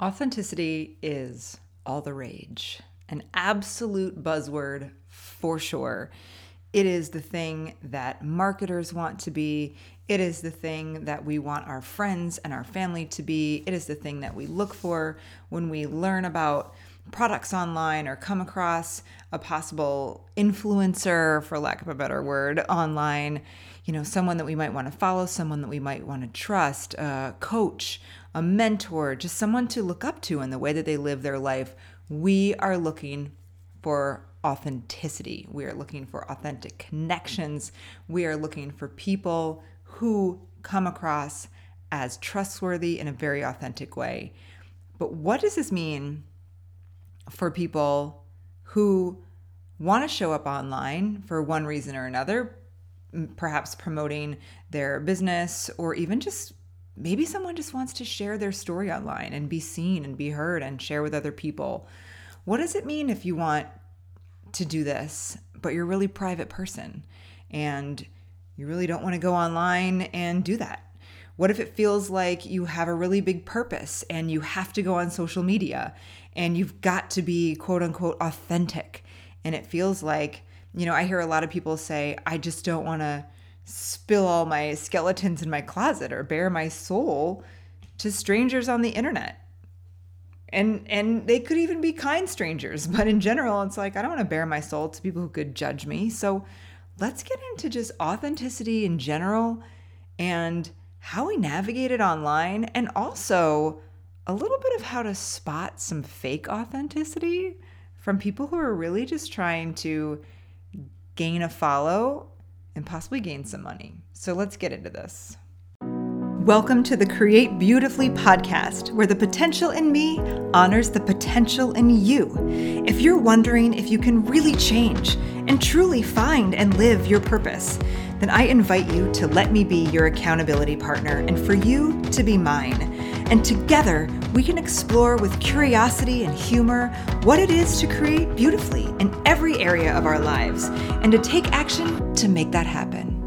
Authenticity is all the rage, an absolute buzzword for sure. It is the thing that marketers want to be. It is the thing that we want our friends and our family to be. It is the thing that we look for when we learn about products online or come across a possible influencer, for lack of a better word, online. You know, someone that we might want to follow, someone that we might want to trust, a coach, a mentor, just someone to look up to in the way that they live their life. We are looking for authenticity. We are looking for authentic connections. We are looking for people who come across as trustworthy in a very authentic way. But what does this mean for people who want to show up online for one reason or another, perhaps promoting their business or even just maybe someone just wants to share their story online and be seen and be heard and share with other people. What does it mean if you want to do this, but you're a really private person and you really don't want to go online and do that? What if it feels like you have a really big purpose and you have to go on social media and you've got to be quote unquote authentic? And it feels like, you know, I hear a lot of people say, I just don't want to spill all my skeletons in my closet or bare my soul to strangers on the internet. And and they could even be kind strangers, but in general it's like I don't want to bare my soul to people who could judge me. So let's get into just authenticity in general and how we navigate it online and also a little bit of how to spot some fake authenticity from people who are really just trying to gain a follow and possibly gain some money. So let's get into this. Welcome to the Create Beautifully podcast, where the potential in me honors the potential in you. If you're wondering if you can really change and truly find and live your purpose, then I invite you to let me be your accountability partner and for you to be mine. And together, we can explore with curiosity and humor what it is to create beautifully in every area of our lives and to take action to make that happen.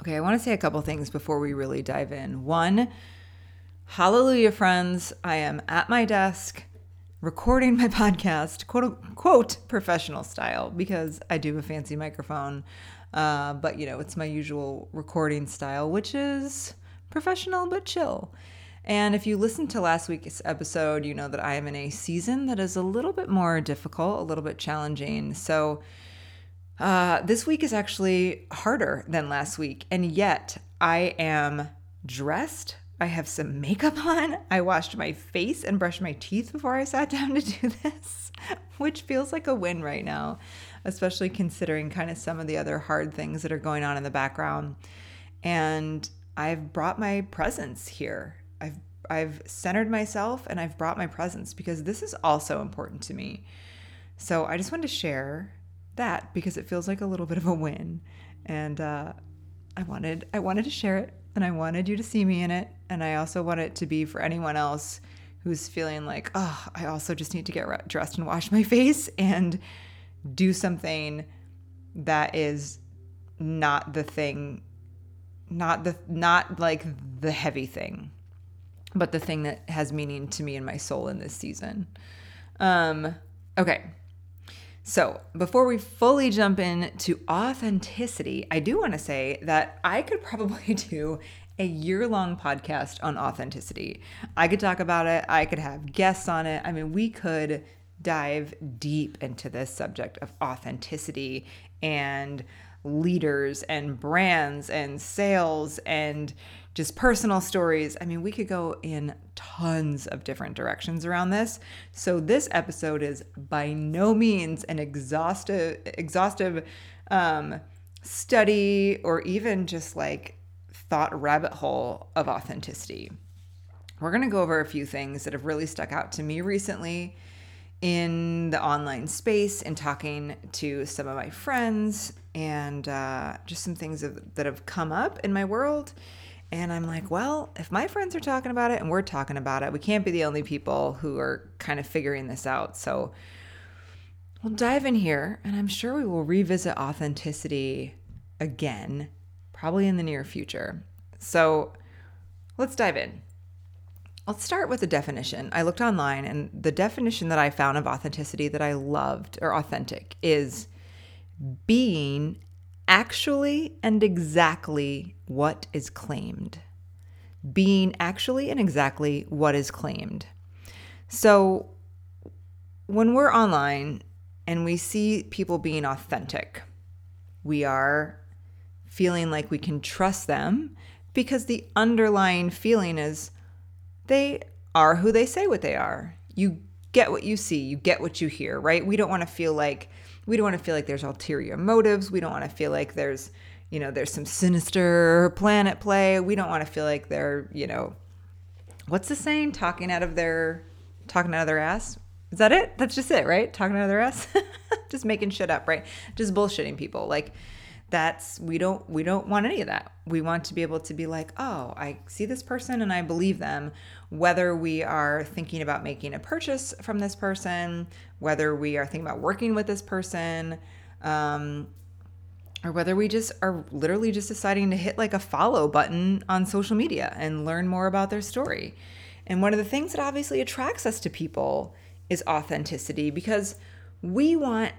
Okay, I want to say a couple things before we really dive in. One, hallelujah, friends. I am at my desk recording my podcast, quote unquote, professional style, because I do have a fancy microphone. Uh, but, you know, it's my usual recording style, which is professional but chill. And if you listened to last week's episode, you know that I am in a season that is a little bit more difficult, a little bit challenging. So, uh, this week is actually harder than last week, and yet I am dressed. I have some makeup on. I washed my face and brushed my teeth before I sat down to do this, which feels like a win right now, especially considering kind of some of the other hard things that are going on in the background. And I've brought my presence here. I've I've centered myself and I've brought my presence because this is also important to me. So I just wanted to share that because it feels like a little bit of a win, and uh, I wanted I wanted to share it, and I wanted you to see me in it, and I also want it to be for anyone else who's feeling like, oh, I also just need to get dressed and wash my face and do something that is not the thing, not the not like the heavy thing, but the thing that has meaning to me and my soul in this season. Um, okay. So, before we fully jump into authenticity, I do want to say that I could probably do a year long podcast on authenticity. I could talk about it, I could have guests on it. I mean, we could dive deep into this subject of authenticity and leaders and brands and sales and just personal stories. I mean, we could go in tons of different directions around this. So this episode is by no means an exhaustive exhaustive um, study or even just like thought rabbit hole of authenticity. We're going to go over a few things that have really stuck out to me recently in the online space and talking to some of my friends and uh, just some things that have come up in my world and I'm like, well, if my friends are talking about it and we're talking about it, we can't be the only people who are kind of figuring this out. So we'll dive in here, and I'm sure we will revisit authenticity again, probably in the near future. So let's dive in. Let's start with the definition. I looked online, and the definition that I found of authenticity that I loved or authentic is being actually and exactly what is claimed. Being actually and exactly what is claimed. So when we're online and we see people being authentic, we are feeling like we can trust them because the underlying feeling is they are who they say what they are. You get what you see, you get what you hear, right? We don't want to feel like we don't want to feel like there's ulterior motives. We don't want to feel like there's, you know, there's some sinister plan at play. We don't want to feel like they're, you know, what's the saying? Talking out of their talking out of their ass. Is that it? That's just it, right? Talking out of their ass. just making shit up, right? Just bullshitting people. Like that's we don't we don't want any of that. We want to be able to be like oh i see this person and i believe them. Whether we are thinking about making a purchase from this person whether we are thinking about working with this person um, or whether we just are literally just deciding to hit like a follow button on social media and learn more about their story. And one of the things that obviously attracts us to people is authenticity because we want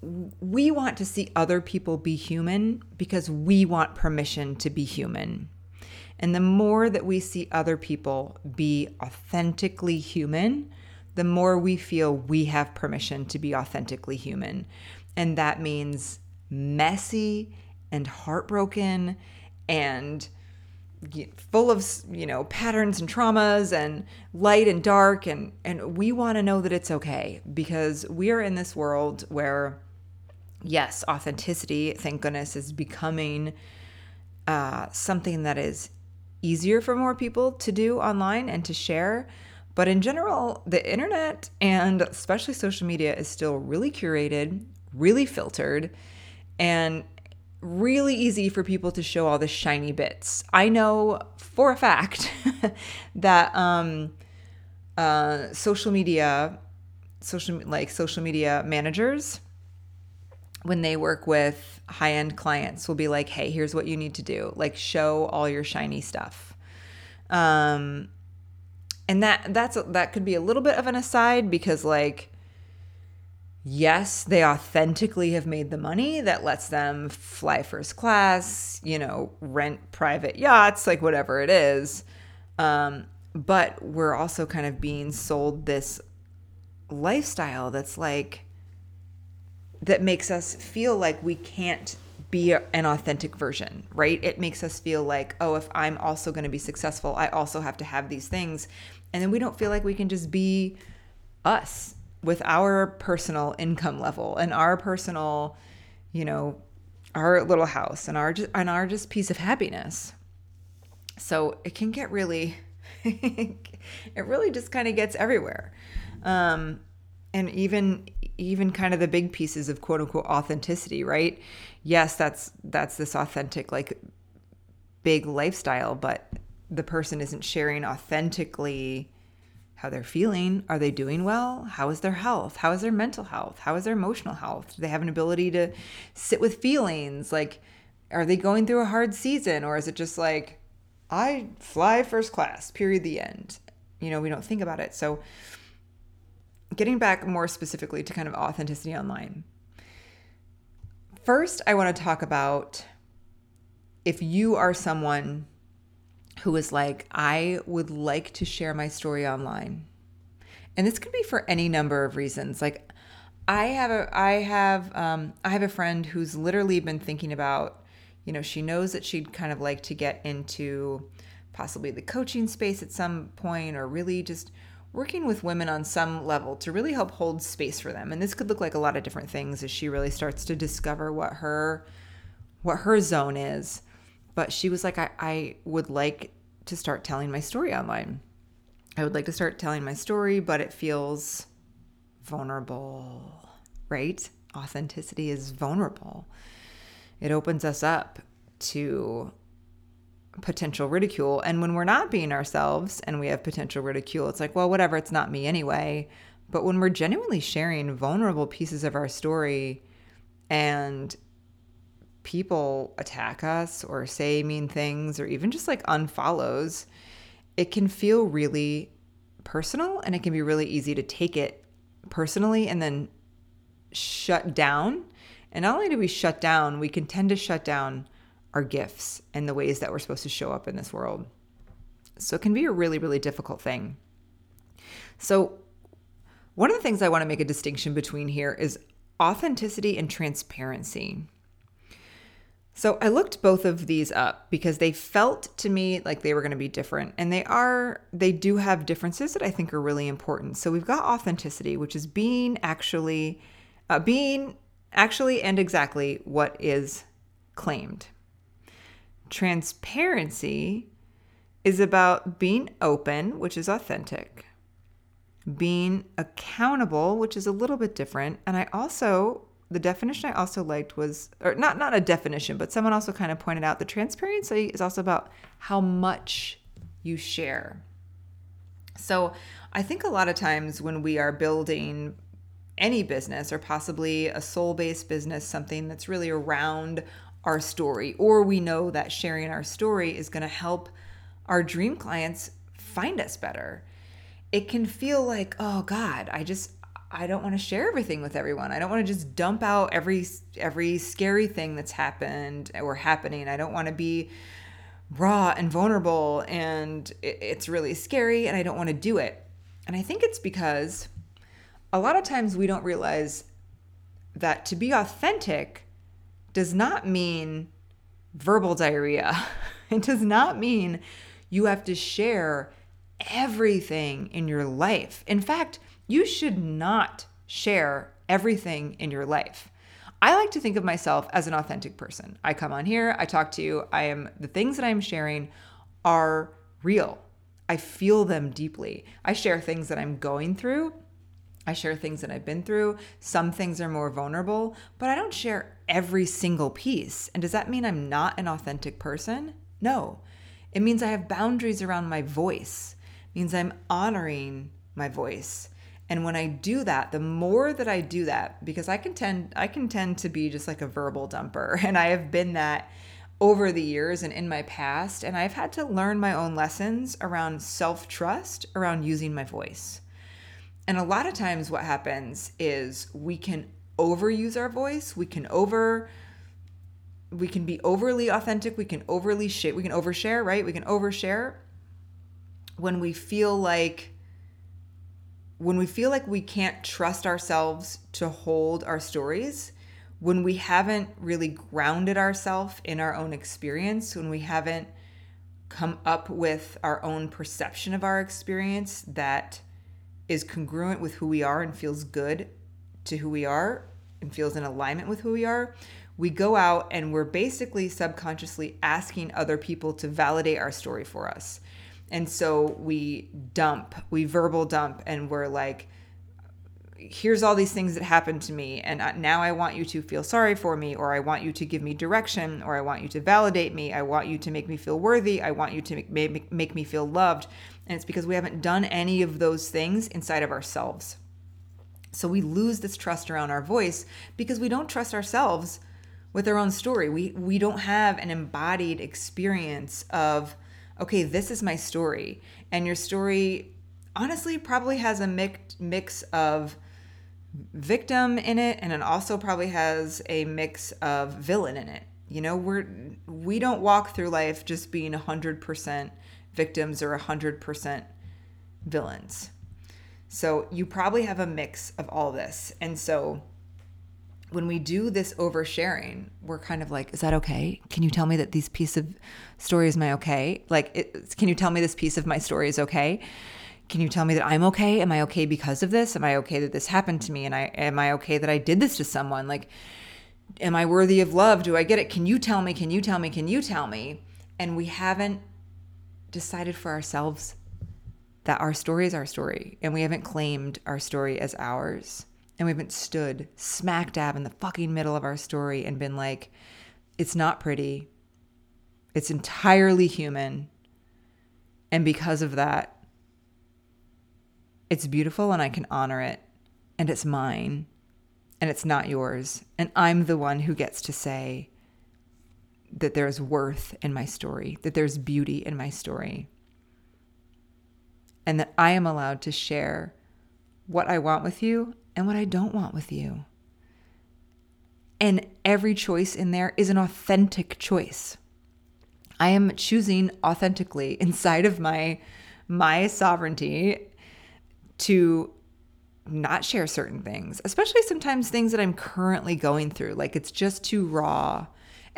we want to see other people be human because we want permission to be human. And the more that we see other people be authentically human, the more we feel we have permission to be authentically human. And that means messy and heartbroken and full of you know patterns and traumas and light and dark and and we want to know that it's okay because we are in this world where yes, authenticity, thank goodness, is becoming uh, something that is easier for more people to do online and to share. But in general, the internet and especially social media is still really curated, really filtered, and really easy for people to show all the shiny bits. I know for a fact that um, uh, social media, social like social media managers when they work with high end clients will be like, hey, here's what you need to do. Like show all your shiny stuff. Um, and that that's that could be a little bit of an aside because like yes they authentically have made the money that lets them fly first class you know rent private yachts like whatever it is um, but we're also kind of being sold this lifestyle that's like that makes us feel like we can't be an authentic version, right? It makes us feel like, oh, if I'm also going to be successful, I also have to have these things. And then we don't feel like we can just be us with our personal income level and our personal, you know, our little house and our and our just piece of happiness. So it can get really it really just kind of gets everywhere. Um and even even kind of the big pieces of quote unquote authenticity, right? Yes, that's that's this authentic like big lifestyle, but the person isn't sharing authentically how they're feeling. Are they doing well? How is their health? How is their mental health? How is their emotional health? Do they have an ability to sit with feelings? Like, are they going through a hard season? Or is it just like, I fly first class, period, the end? You know, we don't think about it. So, getting back more specifically to kind of authenticity online. First, I want to talk about if you are someone who is like, I would like to share my story online. And this could be for any number of reasons. Like I have a I have um I have a friend who's literally been thinking about, you know, she knows that she'd kind of like to get into possibly the coaching space at some point or really just working with women on some level to really help hold space for them. And this could look like a lot of different things as she really starts to discover what her what her zone is. But she was like, I, I would like to start telling my story online. I would like to start telling my story, but it feels vulnerable, right? Authenticity is vulnerable. It opens us up to potential ridicule. And when we're not being ourselves and we have potential ridicule, it's like, well, whatever, it's not me anyway. But when we're genuinely sharing vulnerable pieces of our story and people attack us or say mean things or even just like unfollows, it can feel really personal and it can be really easy to take it personally and then shut down. And not only do we shut down, we can tend to shut down our gifts and the ways that we're supposed to show up in this world. So it can be a really, really difficult thing. So, one of the things I want to make a distinction between here is authenticity and transparency. So I looked both of these up because they felt to me like they were going to be different and they are they do have differences that I think are really important. So we've got authenticity, which is being actually uh, being actually and exactly what is claimed. Transparency is about being open, which is authentic, being accountable, which is a little bit different. And I also, the definition I also liked was, or not not a definition, but someone also kind of pointed out the transparency is also about how much you share. So I think a lot of times when we are building any business or possibly a soul based business, something that's really around our story, or we know that sharing our story is going to help our dream clients find us better. It can feel like, oh God, I just I don't want to share everything with everyone. I don't want to just dump out every every scary thing that's happened or happening. I don't want to be raw and vulnerable and it's really scary and I don't want to do it. And I think it's because a lot of times we don't realize that to be authentic does not mean verbal diarrhea. It does not mean you have to share everything in your life. In fact, you should not share everything in your life. I like to think of myself as an authentic person. I come on here, I talk to you, I am the things that I'm sharing are real. I feel them deeply. I share things that I'm going through I share things that I've been through. Some things are more vulnerable, but I don't share every single piece. And does that mean I'm not an authentic person? No. It means I have boundaries around my voice. It means I'm honoring my voice. And when I do that, the more that I do that, because I can tend I can tend to be just like a verbal dumper. And I have been that over the years and in my past. And I've had to learn my own lessons around self-trust, around using my voice. And a lot of times, what happens is we can overuse our voice. We can over, we can be overly authentic. We can overly share. We can overshare, right? We can overshare when we feel like when we feel like we can't trust ourselves to hold our stories, when we haven't really grounded ourselves in our own experience, when we haven't come up with our own perception of our experience that is congruent with who we are and feels good to who we are and feels in alignment with who we are, we go out and we're basically subconsciously asking other people to validate our story for us. And so we dump, we verbal dump, and we're like, here's all these things that happened to me and now i want you to feel sorry for me or i want you to give me direction or i want you to validate me. I want you to make me feel worthy. I want you to make, make, me feel loved. And it's because we haven't done any of those things inside of ourselves so we lose this trust around our voice because we don't trust ourselves with our own story. We we don't have an embodied experience of okay this is my story. And your story honestly probably has a mix mix of victim in it and it also probably has a mix of villain in it. You know we're we don't walk through life just being 100% victims or 100% villains so you probably have a mix of all this and so when we do this oversharing we're kind of like is that okay can you tell me that these piece of story is my okay like can you tell me this piece of my story is okay can you tell me that I'm okay? Am I okay because of this? Am I okay that this happened to me? And I am I okay that I did this to someone? Like am I worthy of love? Do I get it? Can you tell me? Can you tell me? Can you tell me? And we haven't decided for ourselves that our story is our story and we haven't claimed our story as ours. And we haven't stood smack dab in the fucking middle of our story and been like, it's not pretty. It's entirely human. And because of that, it's beautiful and I can honor it, and it's mine, and it's not yours. And I'm the one who gets to say that there's worth in my story, that there's beauty in my story. And that I am allowed to share what I want with you and what I don't want with you. And every choice in there is an authentic choice. I am choosing authentically inside of my my sovereignty to not share certain things, especially sometimes things that I'm currently going through. Like it's just too raw.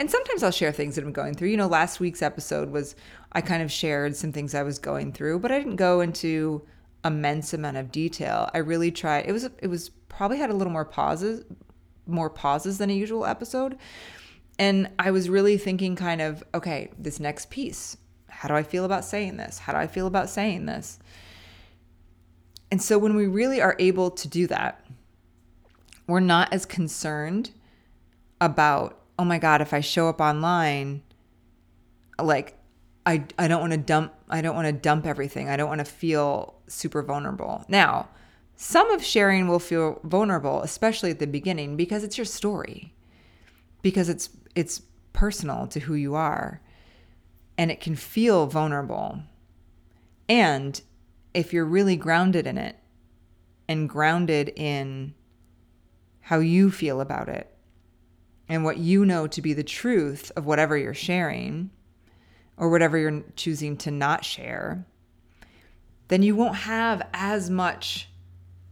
And sometimes I'll share things that I'm going through. You know, last week's episode was I kind of shared some things I was going through, but I didn't go into immense amount of detail. I really tried. It was it was probably had a little more pauses, more pauses than a usual episode. And I was really thinking kind of, okay, this next piece. How do I feel about saying this? How do I feel about saying this? And so when we really are able to do that, we're not as concerned about, oh my God, if I show up online, like I, I don't want to dump I don't want to dump everything. I don't want to feel super vulnerable. Now, some of sharing will feel vulnerable, especially at the beginning, because it's your story. Because it's it's personal to who you are. And it can feel vulnerable. And if you're really grounded in it and grounded in how you feel about it and what you know to be the truth of whatever you're sharing or whatever you're choosing to not share, then you won't have as much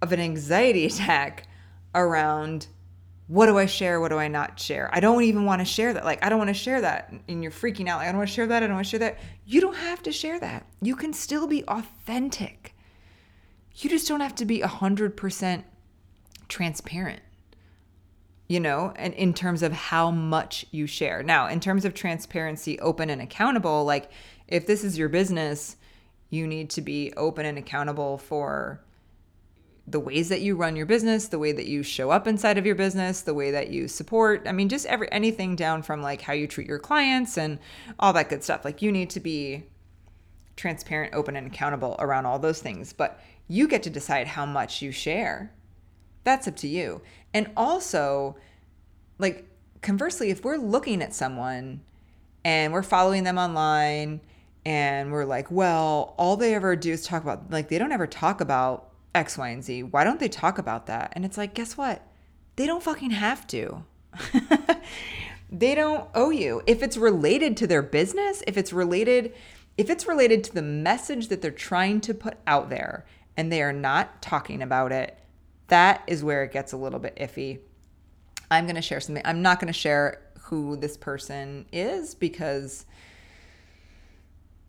of an anxiety attack around what do I share? What do I not share? I don't even want to share that. Like, I don't want to share that. And you're freaking out. Like, I don't want to share that. I don't want to share that. You don't have to share that. You can still be authentic. You just don't have to be 100% transparent, you know, and in terms of how much you share. Now, in terms of transparency, open and accountable, like if this is your business, you need to be open and accountable for the ways that you run your business, the way that you show up inside of your business, the way that you support. I mean, just every anything down from like how you treat your clients and all that good stuff. Like you need to be transparent, open, and accountable around all those things. But you get to decide how much you share. That's up to you. And also, like conversely, if we're looking at someone and we're following them online and we're like, well, all they ever do is talk about like they don't ever talk about X, Y, and Z. Why don't they talk about that? And it's like, guess what? They don't fucking have to. they don't owe you. If it's related to their business, if it's related, if it's related to the message that they're trying to put out there and they are not talking about it, that is where it gets a little bit iffy. I'm going to share something. I'm not going to share who this person is because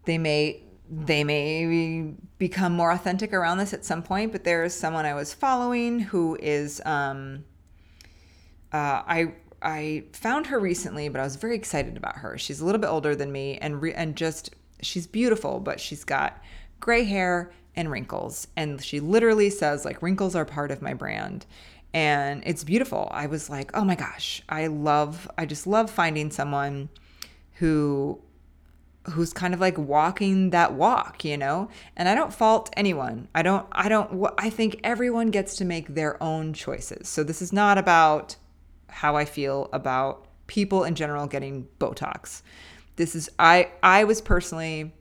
they may they may become more authentic around this at some point, but there is someone I was following who is um, uh, I I found her recently, but I was very excited about her. She's a little bit older than me, and re- and just she's beautiful, but she's got gray hair and wrinkles, and she literally says like wrinkles are part of my brand, and it's beautiful. I was like, oh my gosh, I love, I just love finding someone who who's kind of like walking that walk, you know? And I don't fault anyone. I don't I don't I think everyone gets to make their own choices. So this is not about how I feel about people in general getting botox. This is I I was personally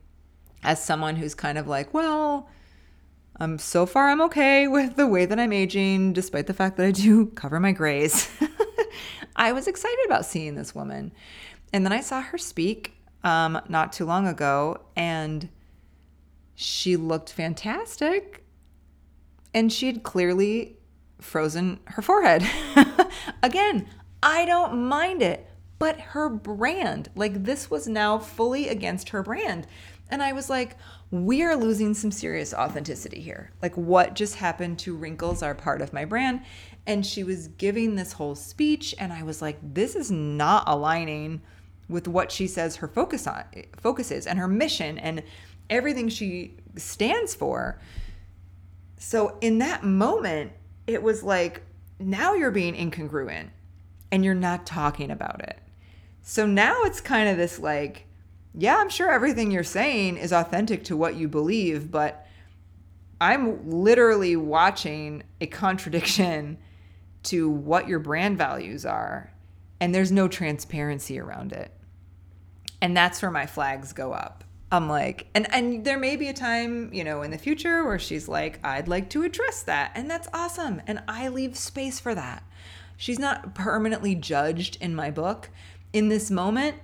as someone who's kind of like, well, um, so far I'm okay with the way that I'm aging, despite the fact that I do cover my grays. I was excited about seeing this woman. And then I saw her speak um, not too long ago, and she looked fantastic. And she had clearly frozen her forehead. Again, I don't mind it, but her brand, like this was now fully against her brand. And I was like, we are losing some serious authenticity here. Like, what just happened to wrinkles are part of my brand? And she was giving this whole speech, and I was like, this is not aligning with what she says her focus on focus is and her mission and everything she stands for. So in that moment, it was like now you're being incongruent and you're not talking about it. So now it's kind of this like, yeah, I'm sure everything you're saying is authentic to what you believe, but I'm literally watching a contradiction to what your brand values are, and there's no transparency around it. And that's where my flags go up. I'm like, and and there may be a time, you know, in the future where she's like, I'd like to address that, and that's awesome, and I leave space for that. She's not permanently judged in my book. In this moment,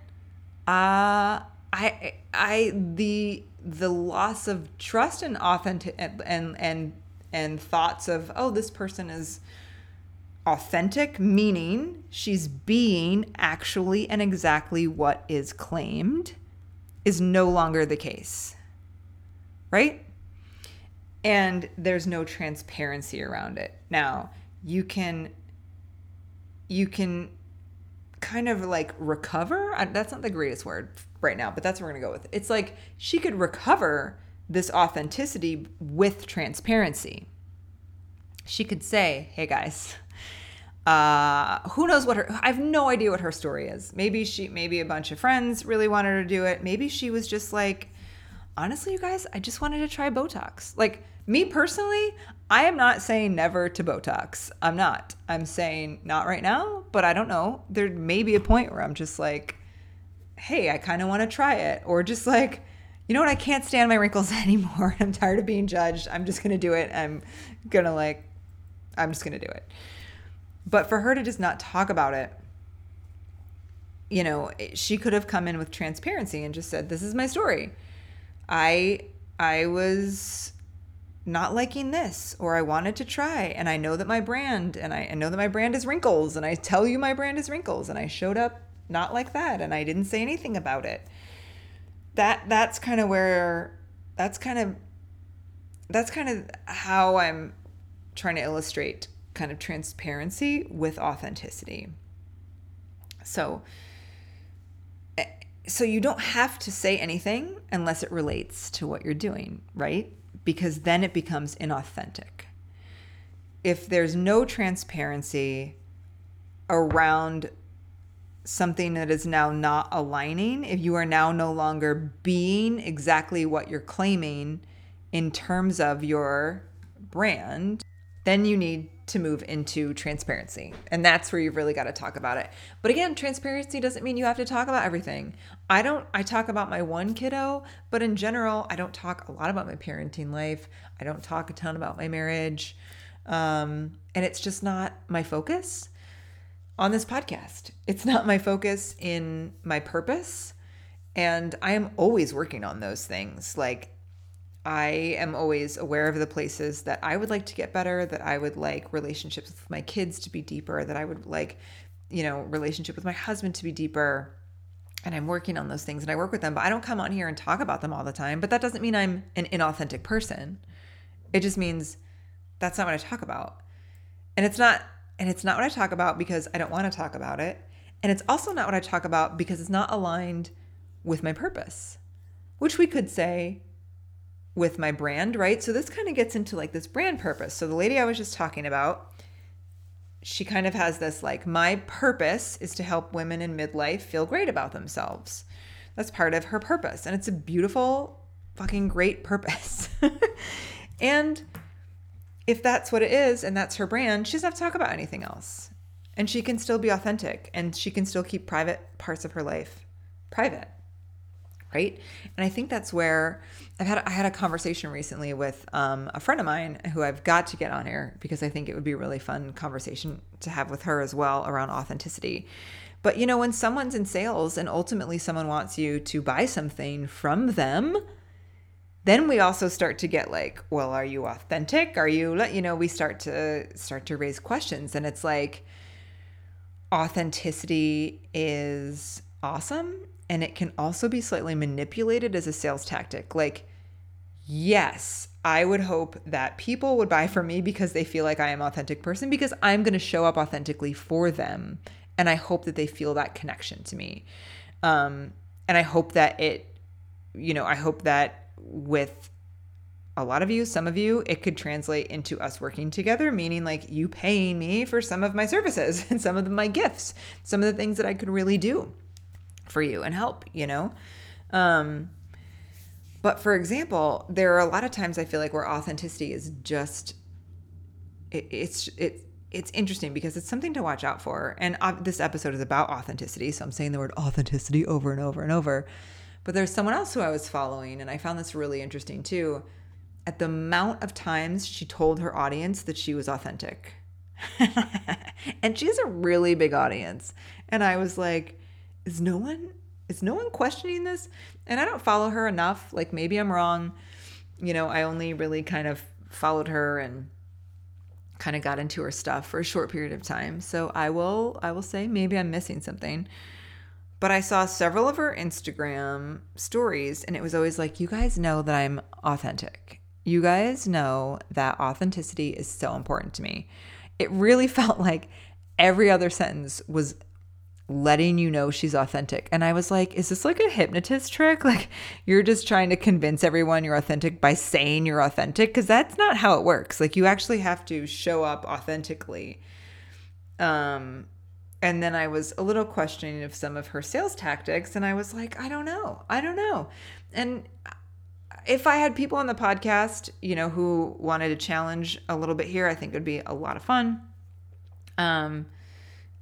uh I I the the loss of trust and authentic and and and thoughts of oh this person is authentic meaning she's being actually and exactly what is claimed is no longer the case. Right? And there's no transparency around it. Now, you can you can kind of like recover. That's not the greatest word right now, but that's what we're going to go with. It's like she could recover this authenticity with transparency. She could say, "Hey guys, uh, who knows what her I have no idea what her story is. Maybe she maybe a bunch of friends really wanted her to do it. Maybe she was just like honestly you guys, I just wanted to try Botox. Like me personally, I am not saying never to Botox. I'm not. I'm saying not right now, but I don't know. There may be a point where I'm just like hey, I kind of want to try it or just like you know what? I can't stand my wrinkles anymore. I'm tired of being judged. I'm just going to do it. I'm going to like I'm just going to do it. But for her to just not talk about it, you know, she could have come in with transparency and just said, "This is my story. I I was not liking this or I wanted to try and I know that my brand and I, I know that my brand is wrinkles and I tell you my brand is wrinkles and I showed up not like that and I didn't say anything about it." That that's kind of where that's kind of that's kind of how I'm trying to illustrate kind of transparency with authenticity. So eh, so you don't have to say anything unless it relates to what you're doing, right? Because then it becomes inauthentic. If there's no transparency around something that is now not aligning, if you are now no longer being exactly what you're claiming in terms of your brand, then you need to move into transparency. And that's where you've really got to talk about it. But again, transparency doesn't mean you have to talk about everything. I don't, I talk about my one kiddo, but in general, I don't talk a lot about my parenting life. I don't talk a ton about my marriage. Um, and it's just not my focus on this podcast. It's not my focus in my purpose. And I am always working on those things. Like I am always aware of the places that I would like to get better, that I would like relationships with my kids to be deeper, that I would like, you know, relationship with my husband to be deeper. And I'm working on those things and I work with them, but I don't come on here and talk about them all the time. But that doesn't mean I'm an inauthentic person. It just means that's not what I talk about. And it's not and it's not what I talk about because I don't want to talk about it. And it's also not what I talk about because it's not aligned with my purpose. Which we could say with my brand, right? So this kind of gets into like this brand purpose. So the lady I was just talking about, she kind of has this like, my purpose is to help women in midlife feel great about themselves. That's part of her purpose. And it's a beautiful, fucking great purpose. and if that's what it is and that's her brand, she doesn't have to talk about anything else. And she can still be authentic and she can still keep private parts of her life private right? And I think that's where I've had I had a conversation recently with um, a friend of mine who I've got to get on air because I think it would be a really fun conversation to have with her as well around authenticity. But you know, when someone's in sales and ultimately someone wants you to buy something from them, then we also start to get like, well, are you authentic? Are you, you know, we start to start to raise questions, and it's like authenticity is awesome and it can also be slightly manipulated as a sales tactic. Like, yes, I would hope that people would buy from me because they feel like I am authentic person because I'm going to show up authentically for them and I hope that they feel that connection to me. Um, and I hope that it you know, I hope that with a lot of you, some of you, it could translate into us working together, meaning like you paying me for some of my services and some of my gifts, some of the things that I could really do for you and help, you know? Um, but for example, there are a lot of times I feel like where authenticity is just, it, it's, it, it's interesting because it's something to watch out for. And uh, this episode is about authenticity. So I'm saying the word authenticity over and over and over. But there's someone else who I was following, and I found this really interesting too. At the amount of times she told her audience that she was authentic. and she has a really big audience. And I was like, is no one is no one questioning this? And I don't follow her enough. Like maybe I'm wrong. You know, I only really kind of followed her and kind of got into her stuff for a short period of time. So I will I will say maybe I'm missing something. But I saw several of her Instagram stories and it was always like you guys know that I'm authentic. You guys know that authenticity is so important to me. It really felt like every other sentence was letting you know she's authentic. And I was like, is this like a hypnotist trick? Like you're just trying to convince everyone you're authentic by saying you're authentic? Because that's not how it works. Like you actually have to show up authentically. Um, and then I was a little questioning of some of her sales tactics. And I was like, I don't know. I don't know. And if I had people on the podcast, you know, who wanted to challenge a little bit here, I think it would be a lot of fun. Um,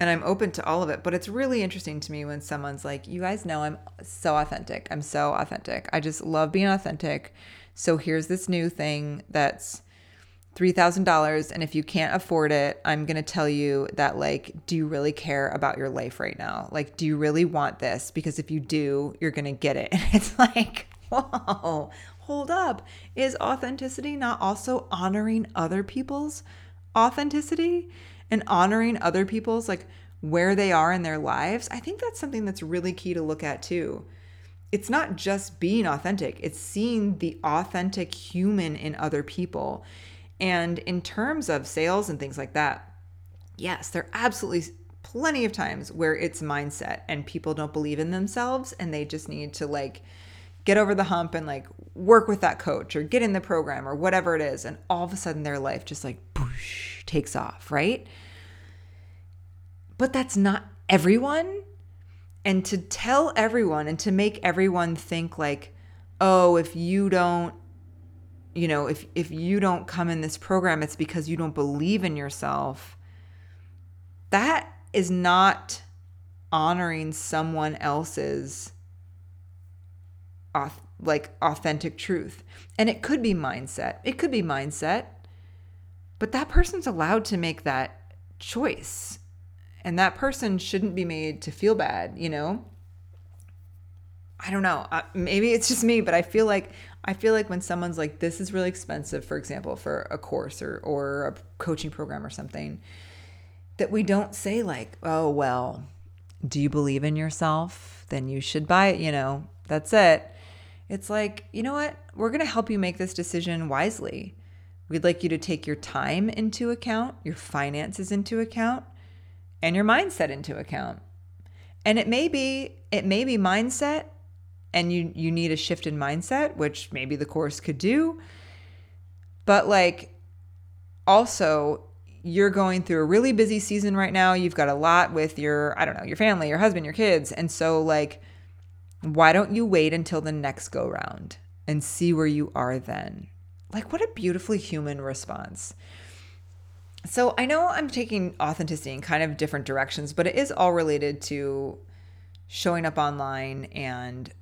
and I'm open to all of it. But it's really interesting to me when someone's like, You guys know I'm so authentic. I'm so authentic. I just love being authentic. So here's this new thing that's $3,000. And if you can't afford it, I'm going to tell you that, like, do you really care about your life right now? Like, do you really want this? Because if you do, you're going to get it. And it's like, whoa, hold up. Is authenticity not also honoring other people's authenticity? and honoring other people's like where they are in their lives, I think that's something that's really key to look at too. It's not just being authentic, it's seeing the authentic human in other people. And in terms of sales and things like that, yes, there are absolutely plenty of times where it's mindset and people don't believe in themselves and they just need to like get over the hump and like work with that coach or get in the program or whatever it is. And all of a sudden their life just like boosh, takes off, right? But that's not everyone. And to tell everyone and to make everyone think like, oh, if you don't, you know, if if you don't come in this program, it's because you don't believe in yourself. That is not honoring someone else's like authentic truth. And it could be mindset. It could be mindset. But that person's allowed to make that choice and that person shouldn't be made to feel bad you know i don't know maybe it's just me but i feel like i feel like when someone's like this is really expensive for example for a course or or a coaching program or something that we don't say like oh well do you believe in yourself? Then you should buy it you know? That's it. It's like you know what? We're going to help you make this decision wisely. We'd like you to take your time into account your finances into account and your mindset into account. And it may be it may be mindset and you you need a shift in mindset, which maybe the course could do. But like also you're going through a really busy season right now. You've got a lot with your I don't know, your family, your husband, your kids. And so like why don't you wait until the next go round and see where you are then? Like what a beautifully human response. So I know I'm taking authenticity in kind of different directions, but it is all related to showing up online and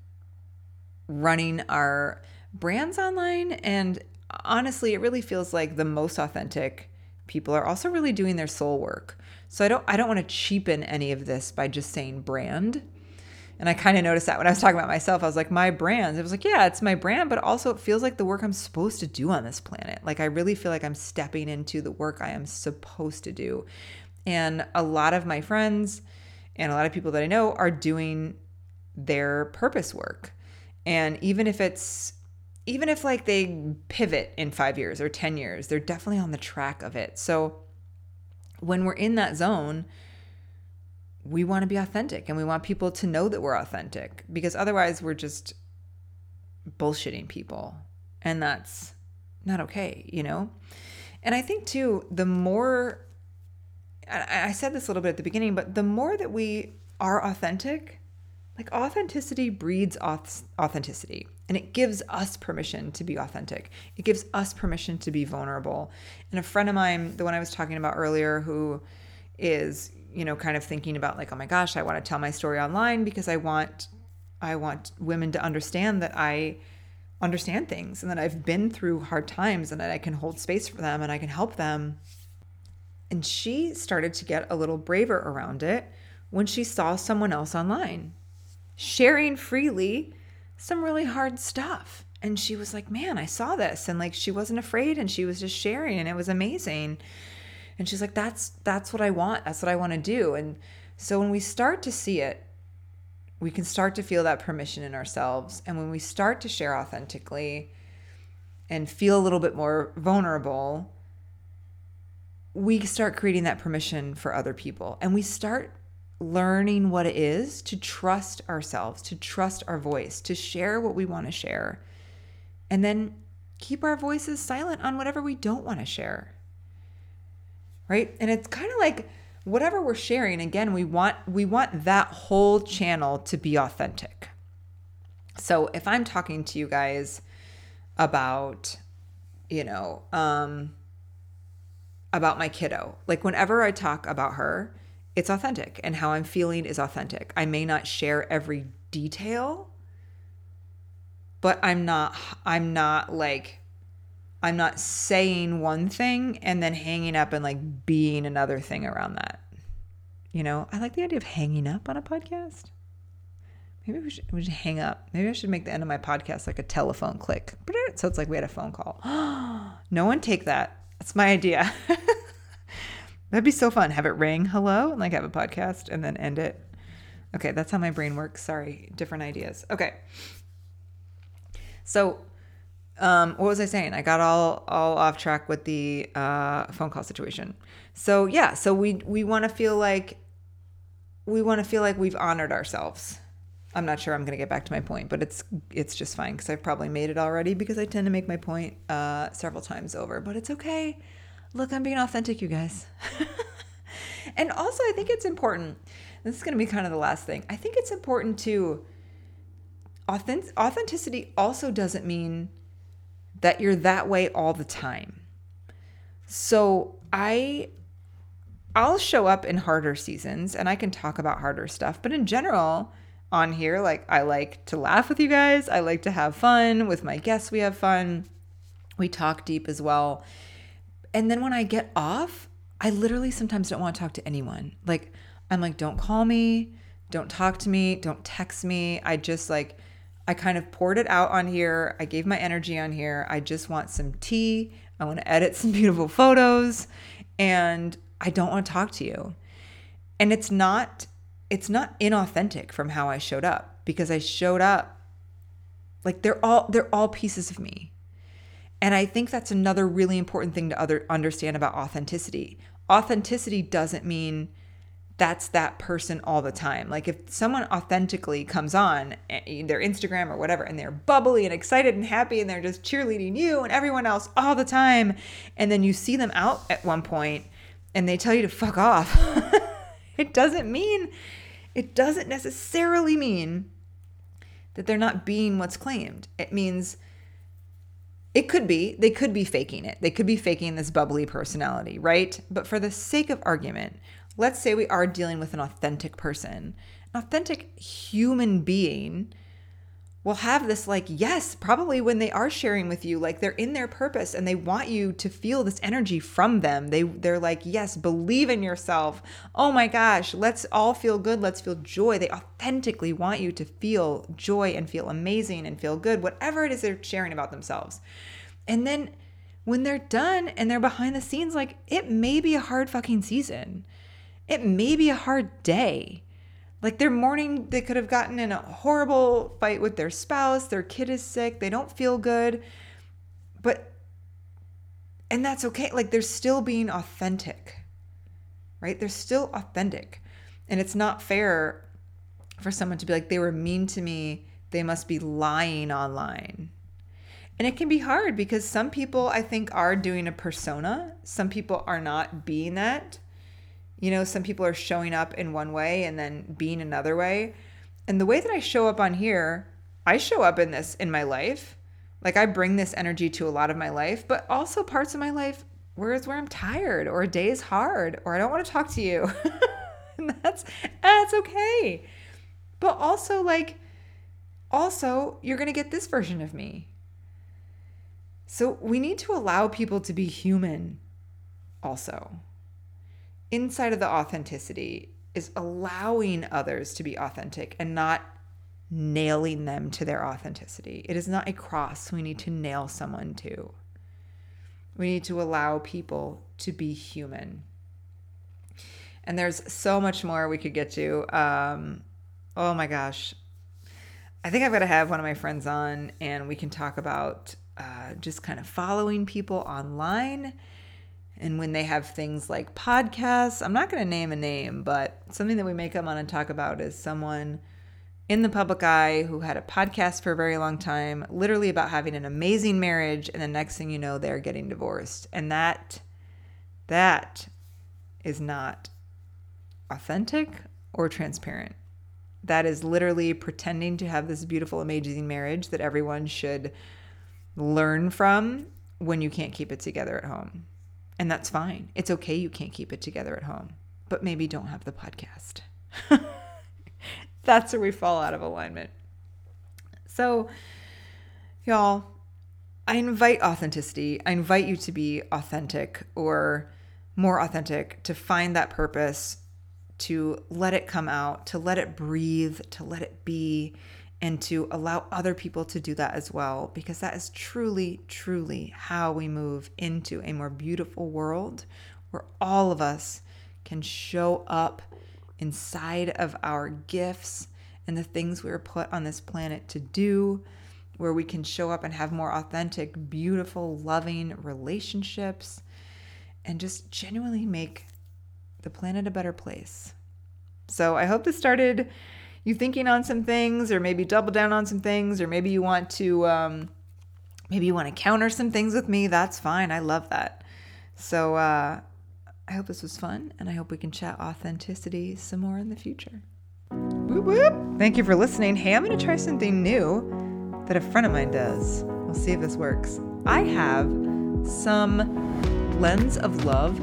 running our brands online. And honestly, it really feels like the most authentic people are also really doing their soul work. So I don't I don't want to cheapen any of this by just saying brand and I kind of noticed that when I was talking about myself, I was like, my brand. It was like, yeah, it's my brand, but also it feels like the work I'm supposed to do on this planet. Like, I really feel like I'm stepping into the work I am supposed to do. And a lot of my friends and a lot of people that I know are doing their purpose work. And even if it's, even if like they pivot in five years or 10 years, they're definitely on the track of it. So when we're in that zone, we want to be authentic and we want people to know that we're authentic because otherwise we're just bullshitting people. And that's not okay, you know? And I think too, the more, I said this a little bit at the beginning, but the more that we are authentic, like authenticity breeds authenticity and it gives us permission to be authentic. It gives us permission to be vulnerable. And a friend of mine, the one I was talking about earlier, who is, you know, kind of thinking about like, oh my gosh, I want to tell my story online because I want I want women to understand that I understand things and that I've been through hard times and that I can hold space for them and I can help them. And she started to get a little braver around it when she saw someone else online sharing freely some really hard stuff. And she was like, Man, I saw this. And like she wasn't afraid and she was just sharing and it was amazing. And she's like, That's that's what I want. That's what I want to do. And so when we start to see it, we can start to feel that permission in ourselves. And when we start to share authentically and feel a little bit more vulnerable, we start creating that permission for other people. And we start learning what it is to trust ourselves, to trust our voice, to share what we want to share, and then keep our voices silent on whatever we don't want to share. Right? And it's kind of like whatever we're sharing again we want we want that whole channel to be authentic. So if I'm talking to you guys about you know, um about my kiddo, like whenever I talk about her, it's authentic and how I'm feeling is authentic. I may not share every detail, but I'm not I'm not like I'm not saying one thing and then hanging up and like being another thing around that. You know, I like the idea of hanging up on a podcast. Maybe we should, we should hang up. Maybe I should make the end of my podcast like a telephone click. So it's like we had a phone call. no one take that. That's my idea. That'd be so fun. Have it ring, hello, and like have a podcast and then end it. Okay, that's how my brain works. Sorry, different ideas. Okay. So, um, what was I saying? I got all all off track with the uh, phone call situation. So yeah, so we we want to feel like we want to feel like we've honored ourselves. I'm not sure I'm going to get back to my point, but it's it's just fine because I've probably made it already because I tend to make my point uh, several times over. But it's okay look, I'm being authentic, you guys. and also, I think it's important. This is going to be kind of the last thing. I think it's important to authentic, authenticity also doesn't mean that you're that way all the time. So, I I'll show up in harder seasons and I can talk about harder stuff, but in general, on here like I like to laugh with you guys. I like to have fun with my guests. We have fun. We talk deep as well. And then when I get off, I literally sometimes don't want to talk to anyone. Like, I'm like, don't call me, don't talk to me, don't text me. I just like, I kind of poured it out on here. I gave my energy on here. I just want some tea. I want to edit some beautiful photos and I don't want to talk to you. And it's not it's not inauthentic from how I showed up because I showed up like they're all they're all pieces of me. And I think that's another really important thing to other understand about authenticity. Authenticity doesn't mean that's that person all the time. Like if someone authentically comes on eh, their Instagram or whatever and they're bubbly and excited and happy and they're just cheerleading you and everyone else all the time and then you see them out at one point and they tell you to fuck off. it doesn't mean it doesn't necessarily mean that they're not being what's claimed. It means it could be. They could be faking it. They could be faking this bubbly personality, right? But for the sake of argument, let's say we are dealing with an authentic person, an authentic human being will have this like yes probably when they are sharing with you like they're in their purpose and they want you to feel this energy from them. They they're like yes believe in yourself. Oh my gosh let's all feel good. Let's feel joy. They authentically want you to feel joy and feel amazing and feel good whatever it is they're sharing about themselves. And then when they're done and they're behind the scenes like it may be a hard fucking season. It may be a hard day like their morning, they could have gotten in a horrible fight with their spouse, their kid is sick, they don't feel good. But, and that's okay. Like they're still being authentic, right? They're still authentic. And it's not fair for someone to be like, they were mean to me, they must be lying online. And it can be hard because some people, I think, are doing a persona. Some people are not being that. You know, some people are showing up in one way and then being another way. And the way that I show up on here, I show up in this in my life. Like I bring this energy to a lot of my life, but also parts of my life where it's where I'm tired or a day is hard or I don't want to talk to you. and that's that's okay. But also like also you're going to get this version of me. So we need to allow people to be human also. Inside of the authenticity is allowing others to be authentic and not nailing them to their authenticity. It is not a cross we need to nail someone to. We need to allow people to be human. And there's so much more we could get to. Um, oh my gosh. I think I've got to have one of my friends on and we can talk about uh, just kind of following people online. And when they have things like podcasts, I'm not going to name a name, but something that we may come on and talk about is someone in the public eye who had a podcast for a very long time, literally about having an amazing marriage, and the next thing you know, they're getting divorced. And that, that is not authentic or transparent. That is literally pretending to have this beautiful, amazing marriage that everyone should learn from when you can't keep it together at home. And that's fine. It's okay you can't keep it together at home, but maybe don't have the podcast. that's where we fall out of alignment. So, y'all, I invite authenticity. I invite you to be authentic or more authentic, to find that purpose, to let it come out, to let it breathe, to let it be, and to allow other people to do that as well, because that is truly, truly how we move into a more beautiful world where all of us can show up inside of our gifts and the things we were put on this planet to do, where we can show up and have more authentic, beautiful, loving relationships, and just genuinely make the planet a better place. So I hope this started you thinking on some things or maybe double down on some things or maybe you want to um, maybe you want to counter some things with me that's fine i love that. So uh, i hope this was fun and i hope we can chat authenticity some more in the future. Whoop, whoop. thank you for listening. Hey i'm going to try something new that a friend of mine does. We'll see if this works. I have some lens of love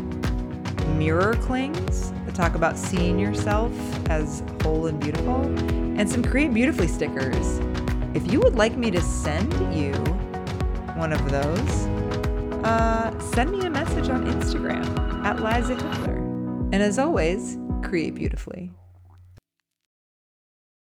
mirror clings that talk about seeing yourself as whole and beautiful, and some Create Beautifully stickers. If you would like me to send you one of those, uh, send me a message on Instagram at Liza Hitler. And as always, create beautifully.